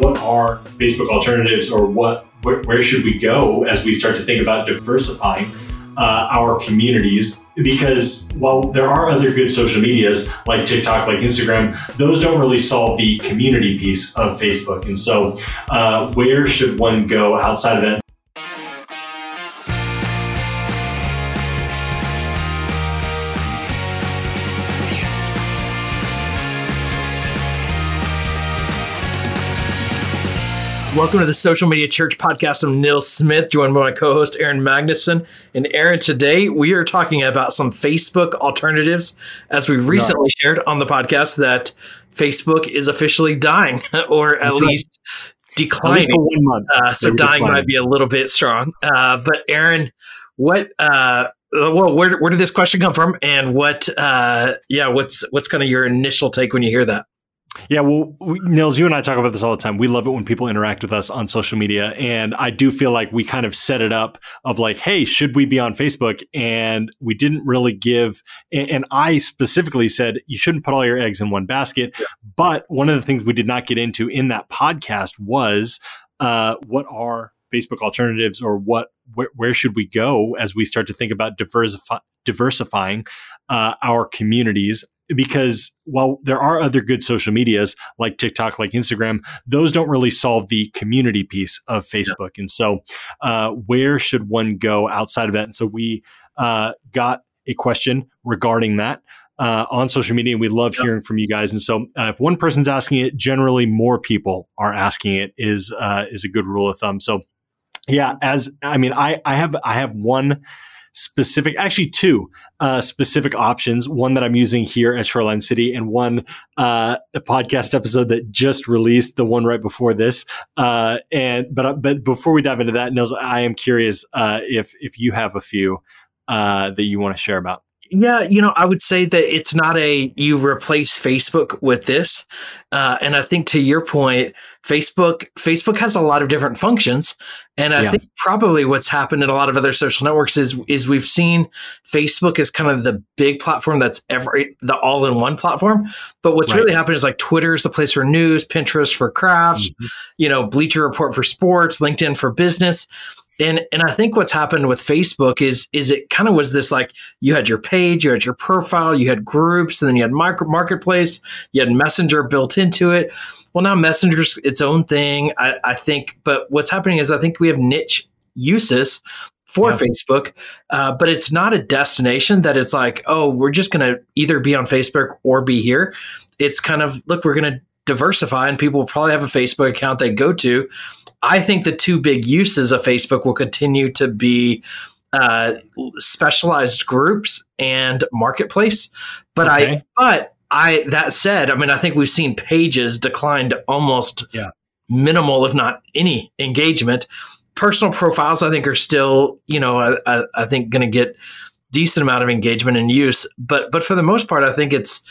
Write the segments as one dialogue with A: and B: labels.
A: what are Facebook alternatives or what where, where should we go as we start to think about diversifying uh, our communities because while there are other good social medias like TikTok, like Instagram, those don't really solve the community piece of Facebook. And so, uh, where should one go outside of that?
B: Welcome to the Social Media Church podcast. I'm Nils Smith, joined by my co host, Aaron Magnuson. And Aaron, today we are talking about some Facebook alternatives. As we've recently no. shared on the podcast, that Facebook is officially dying, or at That's least right. declining. At least
A: for one month.
B: Uh, so dying declining. might be a little bit strong. Uh, but Aaron, what uh, well, where, where did this question come from, and what? Uh, yeah, what's what's kind of your initial take when you hear that?
A: Yeah, well, we, Nils, you and I talk about this all the time. We love it when people interact with us on social media, and I do feel like we kind of set it up of like, hey, should we be on Facebook? And we didn't really give. And I specifically said you shouldn't put all your eggs in one basket. Yeah. But one of the things we did not get into in that podcast was uh, what are Facebook alternatives, or what where, where, should we go as we start to think about diversify, diversifying uh, our communities because while there are other good social medias like TikTok, like Instagram, those don't really solve the community piece of Facebook. Yeah. And so, uh, where should one go outside of that? And so, we uh, got a question regarding that. Uh, on social media, and we love hearing from you guys. And so, uh, if one person's asking it, generally more people are asking it. is uh, is a good rule of thumb. So, yeah, as I mean, I I have I have one specific, actually two uh, specific options. One that I'm using here at Shoreline City, and one uh, a podcast episode that just released, the one right before this. Uh, and but uh, but before we dive into that, Nils, I am curious uh, if if you have a few uh, that you want to share about.
B: Yeah, you know, I would say that it's not a you replace Facebook with this, uh, and I think to your point, Facebook Facebook has a lot of different functions, and I yeah. think probably what's happened in a lot of other social networks is is we've seen Facebook as kind of the big platform that's every the all in one platform, but what's right. really happened is like Twitter is the place for news, Pinterest for crafts, mm-hmm. you know, Bleacher Report for sports, LinkedIn for business and and I think what's happened with Facebook is is it kind of was this like you had your page, you had your profile, you had groups, and then you had micro marketplace, you had Messenger built into it. Well, now Messenger's its own thing, I, I think. But what's happening is I think we have niche uses for yeah. Facebook, uh, but it's not a destination that it's like, oh, we're just going to either be on Facebook or be here. It's kind of look, we're going to diversify, and people will probably have a Facebook account they go to I think the two big uses of Facebook will continue to be uh, specialized groups and marketplace. But okay. I, but I, that said, I mean, I think we've seen pages decline to almost yeah. minimal, if not any engagement. Personal profiles, I think, are still, you know, I, I, I think going to get decent amount of engagement and use. But, but for the most part, I think it's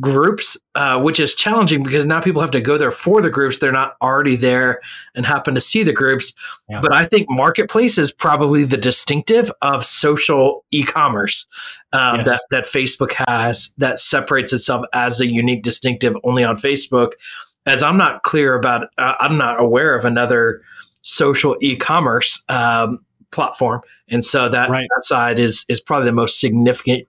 B: groups, uh, which is challenging because now people have to go there for the groups. They're not already there and happen to see the groups. Yeah. But I think marketplace is probably the distinctive of social e-commerce um, yes. that that Facebook has that separates itself as a unique distinctive only on Facebook. As I'm not clear about, uh, I'm not aware of another social e-commerce um, platform, and so that, right. that side is is probably the most significant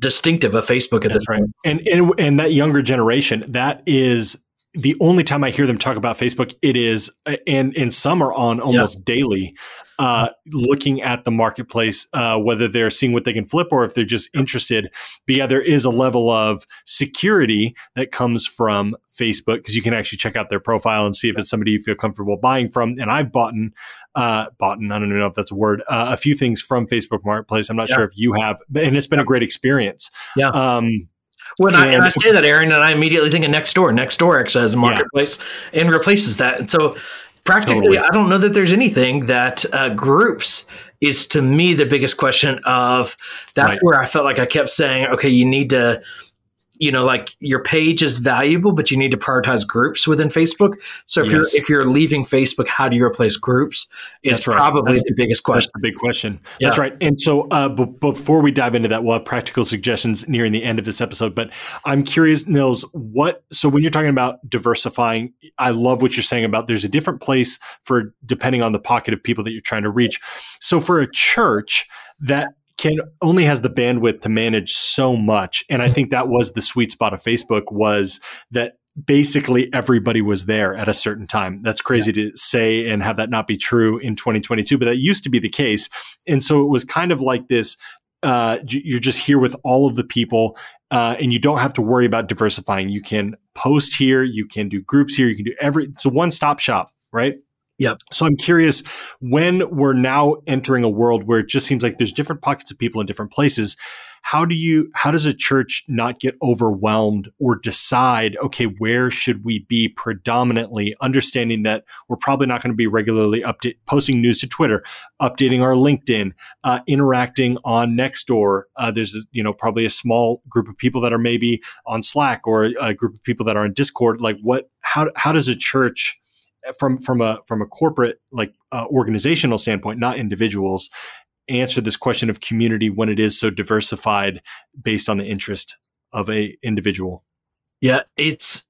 B: distinctive of Facebook at That's this right. point.
A: And, and and that younger generation, that is the only time I hear them talk about Facebook, it is, and and some are on almost yeah. daily, uh, looking at the marketplace, uh, whether they're seeing what they can flip or if they're just interested. But yeah, there is a level of security that comes from Facebook because you can actually check out their profile and see if it's somebody you feel comfortable buying from. And I've bought, uh, bought, I don't even know if that's a word, uh, a few things from Facebook Marketplace. I'm not yeah. sure if you have, and it's been a great experience.
B: Yeah. Um, when and, I, and I say that, Aaron, and I immediately think of Nextdoor. Nextdoor actually has a marketplace yeah. and replaces that. And so practically, totally. I don't know that there's anything that uh, groups is to me the biggest question of that's right. where I felt like I kept saying, okay, you need to you know, like your page is valuable, but you need to prioritize groups within Facebook. So if yes. you're if you're leaving Facebook, how do you replace groups? Is probably the, the, biggest question.
A: That's the big question. Yeah. That's right. And so uh, b- before we dive into that, we'll have practical suggestions nearing the end of this episode. But I'm curious, Nils, what so when you're talking about diversifying, I love what you're saying about there's a different place for depending on the pocket of people that you're trying to reach. So for a church that can only has the bandwidth to manage so much and i think that was the sweet spot of facebook was that basically everybody was there at a certain time. That's crazy yeah. to say and have that not be true in 2022 but that used to be the case. And so it was kind of like this uh, you're just here with all of the people uh, and you don't have to worry about diversifying. You can post here you can do groups here you can do every it's a one-stop shop right
B: Yep.
A: So I'm curious when we're now entering a world where it just seems like there's different pockets of people in different places. How do you, how does a church not get overwhelmed or decide, okay, where should we be predominantly understanding that we're probably not going to be regularly update, posting news to Twitter, updating our LinkedIn, uh, interacting on Nextdoor. Uh, there's, you know, probably a small group of people that are maybe on Slack or a group of people that are on Discord. Like what, how, how does a church from from a from a corporate like uh, organizational standpoint, not individuals, answer this question of community when it is so diversified based on the interest of a individual.
B: Yeah, it's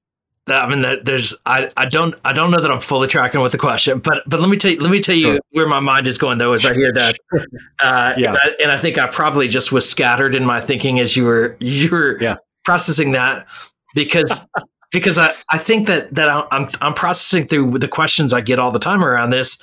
B: I mean that there's I, I don't I don't know that I'm fully tracking with the question, but but let me tell you let me tell you sure. where my mind is going though as I hear that. Uh, yeah. and, I, and I think I probably just was scattered in my thinking as you were you were yeah. processing that because because I, I think that that I'm I'm processing through the questions I get all the time around this.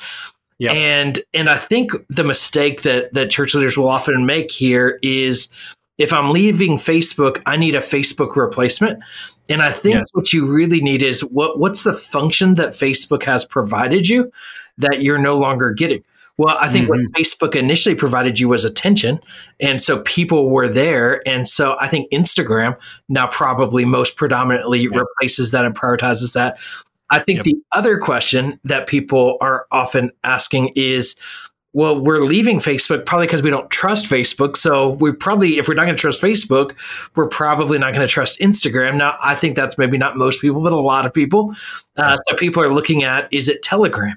B: Yep. And and I think the mistake that that church leaders will often make here is if I'm leaving Facebook, I need a Facebook replacement. And I think yes. what you really need is what what's the function that Facebook has provided you that you're no longer getting. Well, I think mm-hmm. what Facebook initially provided you was attention. And so people were there. And so I think Instagram now probably most predominantly yeah. replaces that and prioritizes that. I think yep. the other question that people are often asking is, well, we're leaving Facebook probably because we don't trust Facebook. So we probably, if we're not going to trust Facebook, we're probably not going to trust Instagram. Now, I think that's maybe not most people, but a lot of people. Uh, so people are looking at, is it Telegram?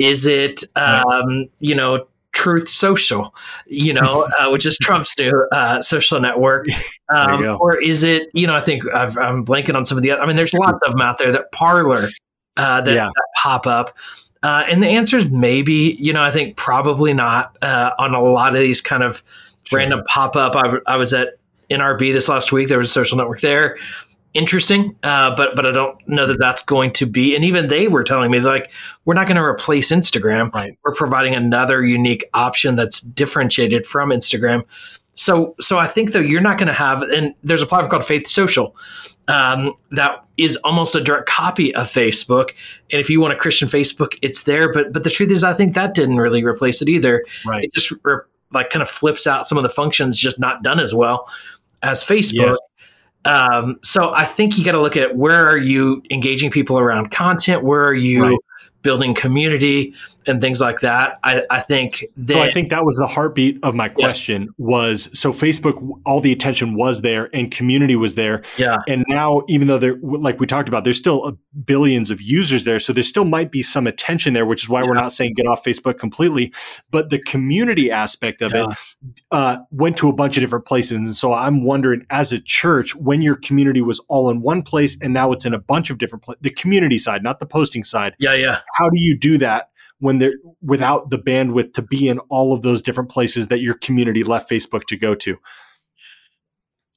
B: Is it, um, you know, Truth Social, you know, uh, which is Trump's new uh, social network, um, or is it? You know, I think i am blanking on some of the. other I mean, there's lots of them out there that Parler uh, that, yeah. that, pop up, uh, and the answer is maybe. You know, I think probably not uh, on a lot of these kind of sure. random pop up. I, I was at NRB this last week. There was a social network there interesting, uh, but but I don't know that that's going to be. And even they were telling me like we're not going to replace Instagram. Right. We're providing another unique option that's differentiated from Instagram. So so I think though you're not going to have and there's a platform called Faith Social. Um, that is almost a direct copy of Facebook. And if you want a Christian Facebook, it's there. But but the truth is, I think that didn't really replace it either. Right. It just re- like kind of flips out some of the functions, just not done as well as Facebook. Yes. Um, so I think you got to look at where are you engaging people around content? Where are you right. building community? And things like that. I, I think that
A: I think that was the heartbeat of my question yes. was so Facebook, all the attention was there and community was there.
B: Yeah.
A: And now, even though there, like we talked about, there's still billions of users there. So there still might be some attention there, which is why yeah. we're not saying get off Facebook completely. But the community aspect of yeah. it uh, went to a bunch of different places. And so I'm wondering, as a church, when your community was all in one place and now it's in a bunch of different places, the community side, not the posting side.
B: Yeah. Yeah.
A: How do you do that? When they're without the bandwidth to be in all of those different places that your community left Facebook to go to?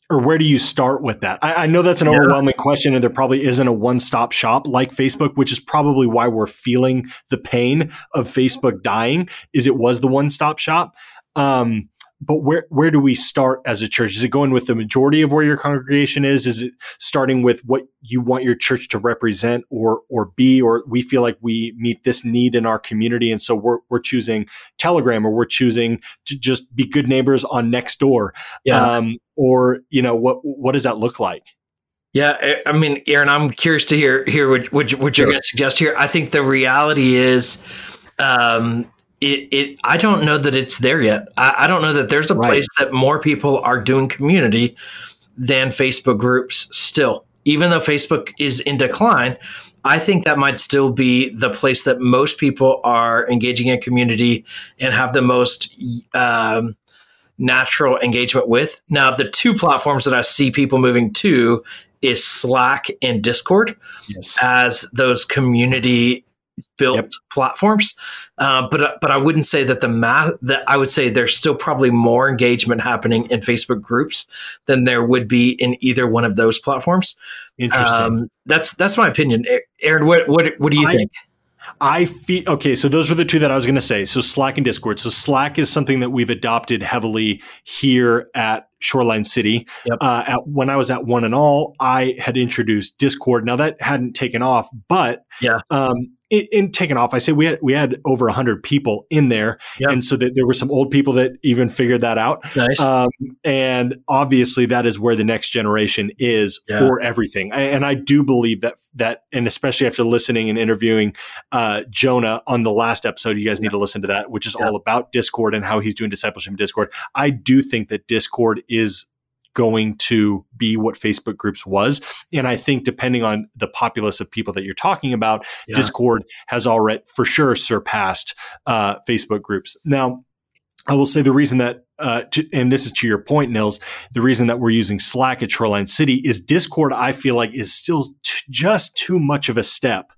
A: Or where do you start with that? I, I know that's an yeah. overwhelming question, and there probably isn't a one stop shop like Facebook, which is probably why we're feeling the pain of Facebook dying. Is it was the one stop shop? Um, but where where do we start as a church? Is it going with the majority of where your congregation is? Is it starting with what you want your church to represent or or be? Or we feel like we meet this need in our community, and so we're we're choosing Telegram, or we're choosing to just be good neighbors on Nextdoor. Yeah. Um, or you know what what does that look like?
B: Yeah, I mean, Aaron, I'm curious to hear hear what what, what you're going to suggest here. I think the reality is. Um, it, it I don't know that it's there yet. I, I don't know that there's a right. place that more people are doing community than Facebook groups still. Even though Facebook is in decline, I think that might still be the place that most people are engaging in community and have the most um, natural engagement with. Now, the two platforms that I see people moving to is Slack and Discord yes. as those community built yep. platforms. Uh, but but I wouldn't say that the math that I would say there's still probably more engagement happening in Facebook groups than there would be in either one of those platforms.
A: Interesting. Um,
B: that's that's my opinion. Aaron, what what what do you I, think?
A: I feel okay. So those were the two that I was going to say. So Slack and Discord. So Slack is something that we've adopted heavily here at Shoreline City. Yep. Uh, at, when I was at One and All, I had introduced Discord. Now that hadn't taken off, but
B: yeah,
A: um, it, it taken off. I say we had we had over hundred people in there, yep. and so that there were some old people that even figured that out.
B: Nice.
A: Um, and obviously, that is where the next generation is yeah. for everything. And I do believe that that, and especially after listening and interviewing uh, Jonah on the last episode, you guys need to listen to that, which is yeah. all about Discord and how he's doing discipleship in Discord. I do think that Discord is going to be what Facebook groups was. And I think depending on the populace of people that you're talking about, yeah. Discord has already for sure surpassed uh, Facebook groups. Now, I will say the reason that, uh, to, and this is to your point, Nils, the reason that we're using Slack at Shoreline City is Discord, I feel like, is still t- just too much of a step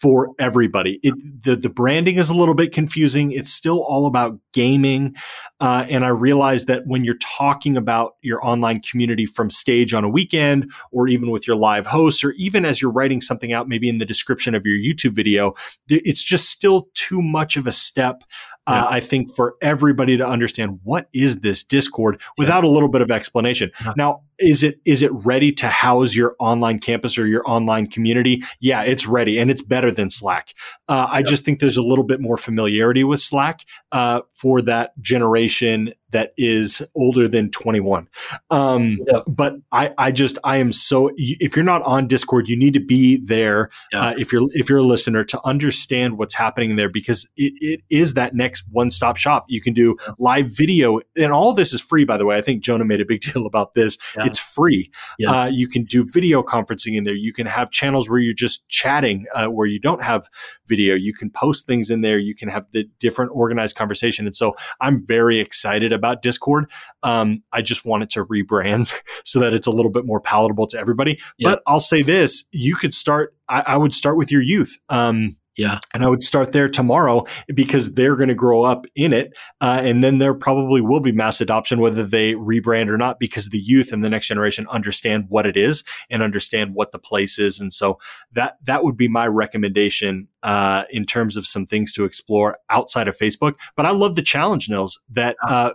A: for everybody. It, the the branding is a little bit confusing. It's still all about gaming, uh, and I realize that when you're talking about your online community from stage on a weekend, or even with your live hosts, or even as you're writing something out, maybe in the description of your YouTube video, it's just still too much of a step uh, I think for everybody to understand what is this Discord without yeah. a little bit of explanation. Yeah. Now, is it is it ready to house your online campus or your online community? Yeah, it's ready, and it's better than Slack. Uh, I just think there's a little bit more familiarity with Slack uh, for that generation that is older than 21. Um, yeah. But I, I just, I am so. If you're not on Discord, you need to be there. Yeah. Uh, if you're, if you're a listener, to understand what's happening there, because it, it is that next one stop shop. You can do live video, and all this is free. By the way, I think Jonah made a big deal about this. Yeah. It's free. Uh, you can do video conferencing in there. You can have channels where you're just chatting, uh, where you don't have video. You can post things in there. You can have the different organized conversation. And so I'm very excited about Discord. Um, I just want it to rebrand so that it's a little bit more palatable to everybody. But I'll say this: you could start. I, I would start with your youth. Um,
B: yeah.
A: And I would start there tomorrow because they're going to grow up in it. Uh, and then there probably will be mass adoption, whether they rebrand or not, because the youth and the next generation understand what it is and understand what the place is. And so that, that would be my recommendation, uh, in terms of some things to explore outside of Facebook. But I love the challenge, Nils, that, uh,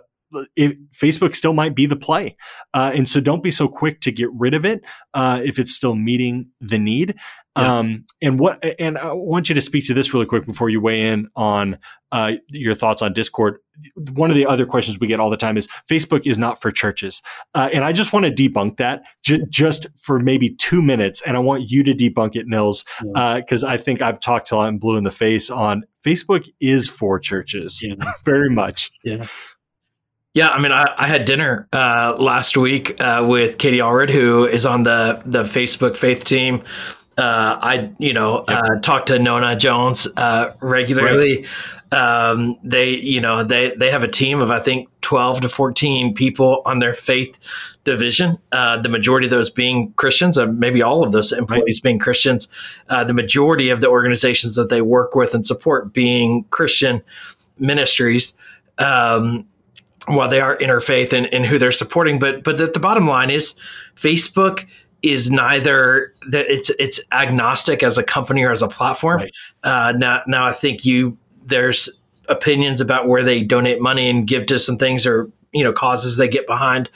A: it, Facebook still might be the play. Uh, and so don't be so quick to get rid of it uh, if it's still meeting the need. Yeah. Um, and what, and I want you to speak to this really quick before you weigh in on uh, your thoughts on Discord. One of the other questions we get all the time is Facebook is not for churches. Uh, and I just want to debunk that j- just for maybe two minutes. And I want you to debunk it, Nils, because yeah. uh, I think I've talked till I'm blue in the face on Facebook is for churches yeah. very much.
B: Yeah. Yeah, I mean, I, I had dinner uh, last week uh, with Katie Allred, who is on the the Facebook Faith team. Uh, I, you know, yep. Uh, talk to Nona Jones uh, regularly. Right. Um, they, you know, they they have a team of I think twelve to fourteen people on their faith division. Uh, the majority of those being Christians, or maybe all of those employees right. being Christians. the majority of the organizations that they work with and support being Christian ministries. Um, while they are interfaith and, and who they're supporting. But but the, the bottom line is Facebook is neither that it's it's agnostic as a company or as a platform. Right. Uh, now now I think you there's opinions about where they donate money and give to some things or you know causes they get behind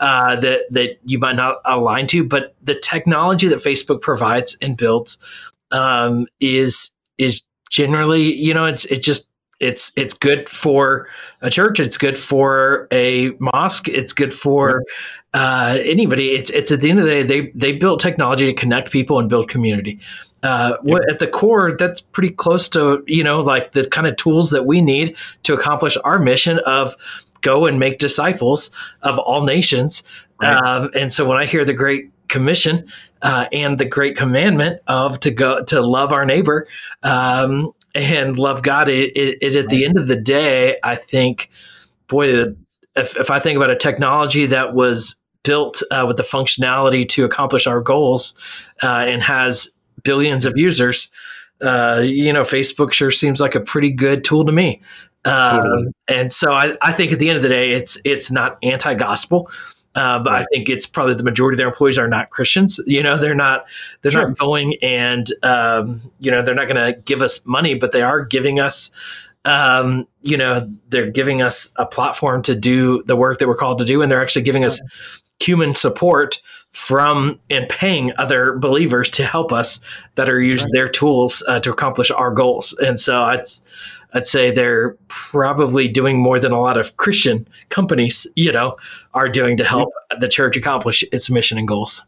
B: uh, that that you might not align to, but the technology that Facebook provides and builds um, is is generally you know it's it just it's it's good for a church. It's good for a mosque. It's good for uh, anybody. It's it's at the end of the day they they built technology to connect people and build community. Uh, yeah. At the core, that's pretty close to you know like the kind of tools that we need to accomplish our mission of go and make disciples of all nations. Right. Um, and so when I hear the Great Commission uh, and the Great Commandment of to go to love our neighbor um, and love God, it, it, it at right. the end of the day, I think, boy, if, if I think about a technology that was built uh, with the functionality to accomplish our goals uh, and has billions of users, uh, you know, Facebook sure seems like a pretty good tool to me. Totally. Um, and so I, I think at the end of the day, it's it's not anti-gospel. Uh, but right. I think it's probably the majority of their employees are not Christians. You know, they're not they're sure. not going and um, you know they're not going to give us money, but they are giving us um, you know they're giving us a platform to do the work that we're called to do, and they're actually giving us human support from and paying other believers to help us that are using right. their tools uh, to accomplish our goals. And so I'd, I'd say they're probably doing more than a lot of Christian companies, you know, are doing to help the church accomplish its mission and goals.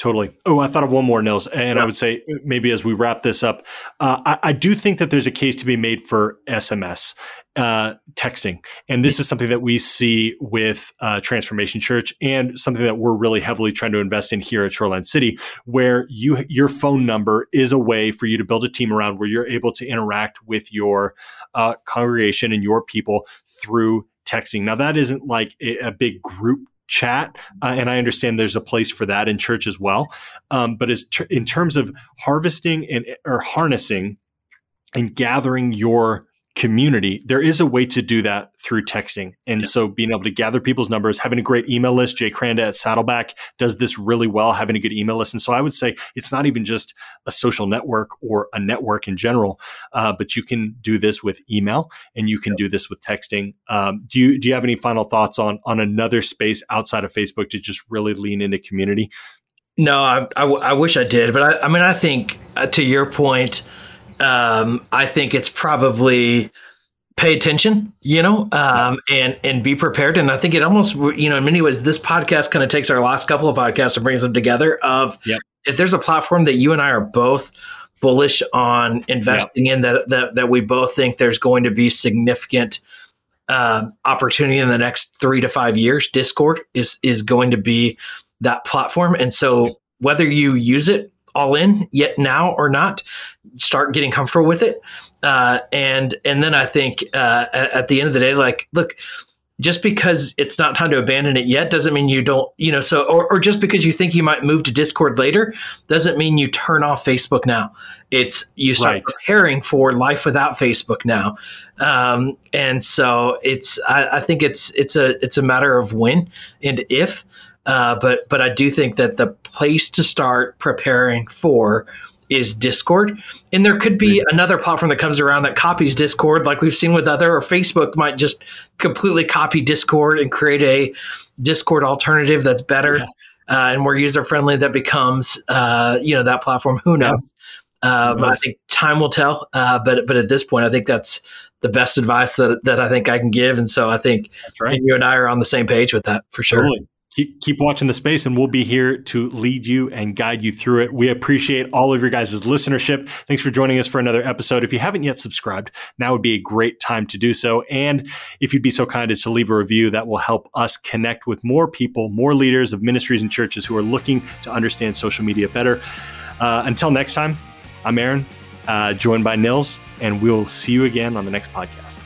A: Totally. Oh, I thought of one more, Nils, and yeah. I would say maybe as we wrap this up, uh, I, I, do think that there's a case to be made for SMS uh, texting, and this is something that we see with uh, Transformation Church, and something that we're really heavily trying to invest in here at Shoreline City, where you your phone number is a way for you to build a team around where you're able to interact with your uh, congregation and your people through texting. Now, that isn't like a, a big group chat, uh, and I understand there's a place for that in church as well. Um, but as ter- in terms of harvesting and or harnessing and gathering your community, there is a way to do that through texting. And yeah. so being able to gather people's numbers, having a great email list, Jay Kranda at Saddleback does this really well, having a good email list. And so I would say it's not even just a social network or a network in general, uh, but you can do this with email and you can yeah. do this with texting. Um, do you, do you have any final thoughts on, on another space outside of Facebook to just really lean into community?
B: No, I, I, I wish I did, but I, I mean, I think uh, to your point, um, I think it's probably pay attention, you know, um, and and be prepared. And I think it almost, you know, in many ways, this podcast kind of takes our last couple of podcasts and brings them together. Of yep. if there's a platform that you and I are both bullish on investing yep. in, that, that that we both think there's going to be significant uh, opportunity in the next three to five years, Discord is is going to be that platform. And so whether you use it all in yet now or not, start getting comfortable with it. Uh, and and then I think uh, at, the end of the day, like, look, just because it's not time to abandon it yet doesn't mean you don't, you know. So, or, or just because you think you might move to Discord later doesn't mean you turn off Facebook now. It's you start right. preparing for life without Facebook now. Um, and so it's, I, I think it's it's a it's a matter of when and if. Uh, but but I do think that the place to start preparing for is Discord. And there could be another platform that comes around that copies Discord, like we've seen with other, or Facebook might just completely copy Discord and create a Discord alternative that's better yeah. uh, and more user friendly that becomes, uh, you know, that platform. Who knows? Yeah. Um, I think time will tell. Uh, but but at this point, I think that's the best advice that, that I think I can give. And so I think right. you and I are on the same page with that for sure.
A: Totally keep, keep watching the space and we'll be here to lead you and guide you through it. We appreciate all of your guys' listenership. Thanks for joining us for another episode. If you haven't yet subscribed, now would be a great time to do so. And if you'd be so kind as to leave a review, that will help us connect with more people, more leaders of ministries and churches who are looking to understand social media better. Uh, until next time, I'm Aaron, uh, joined by Nils, and we'll see you again on the next podcast.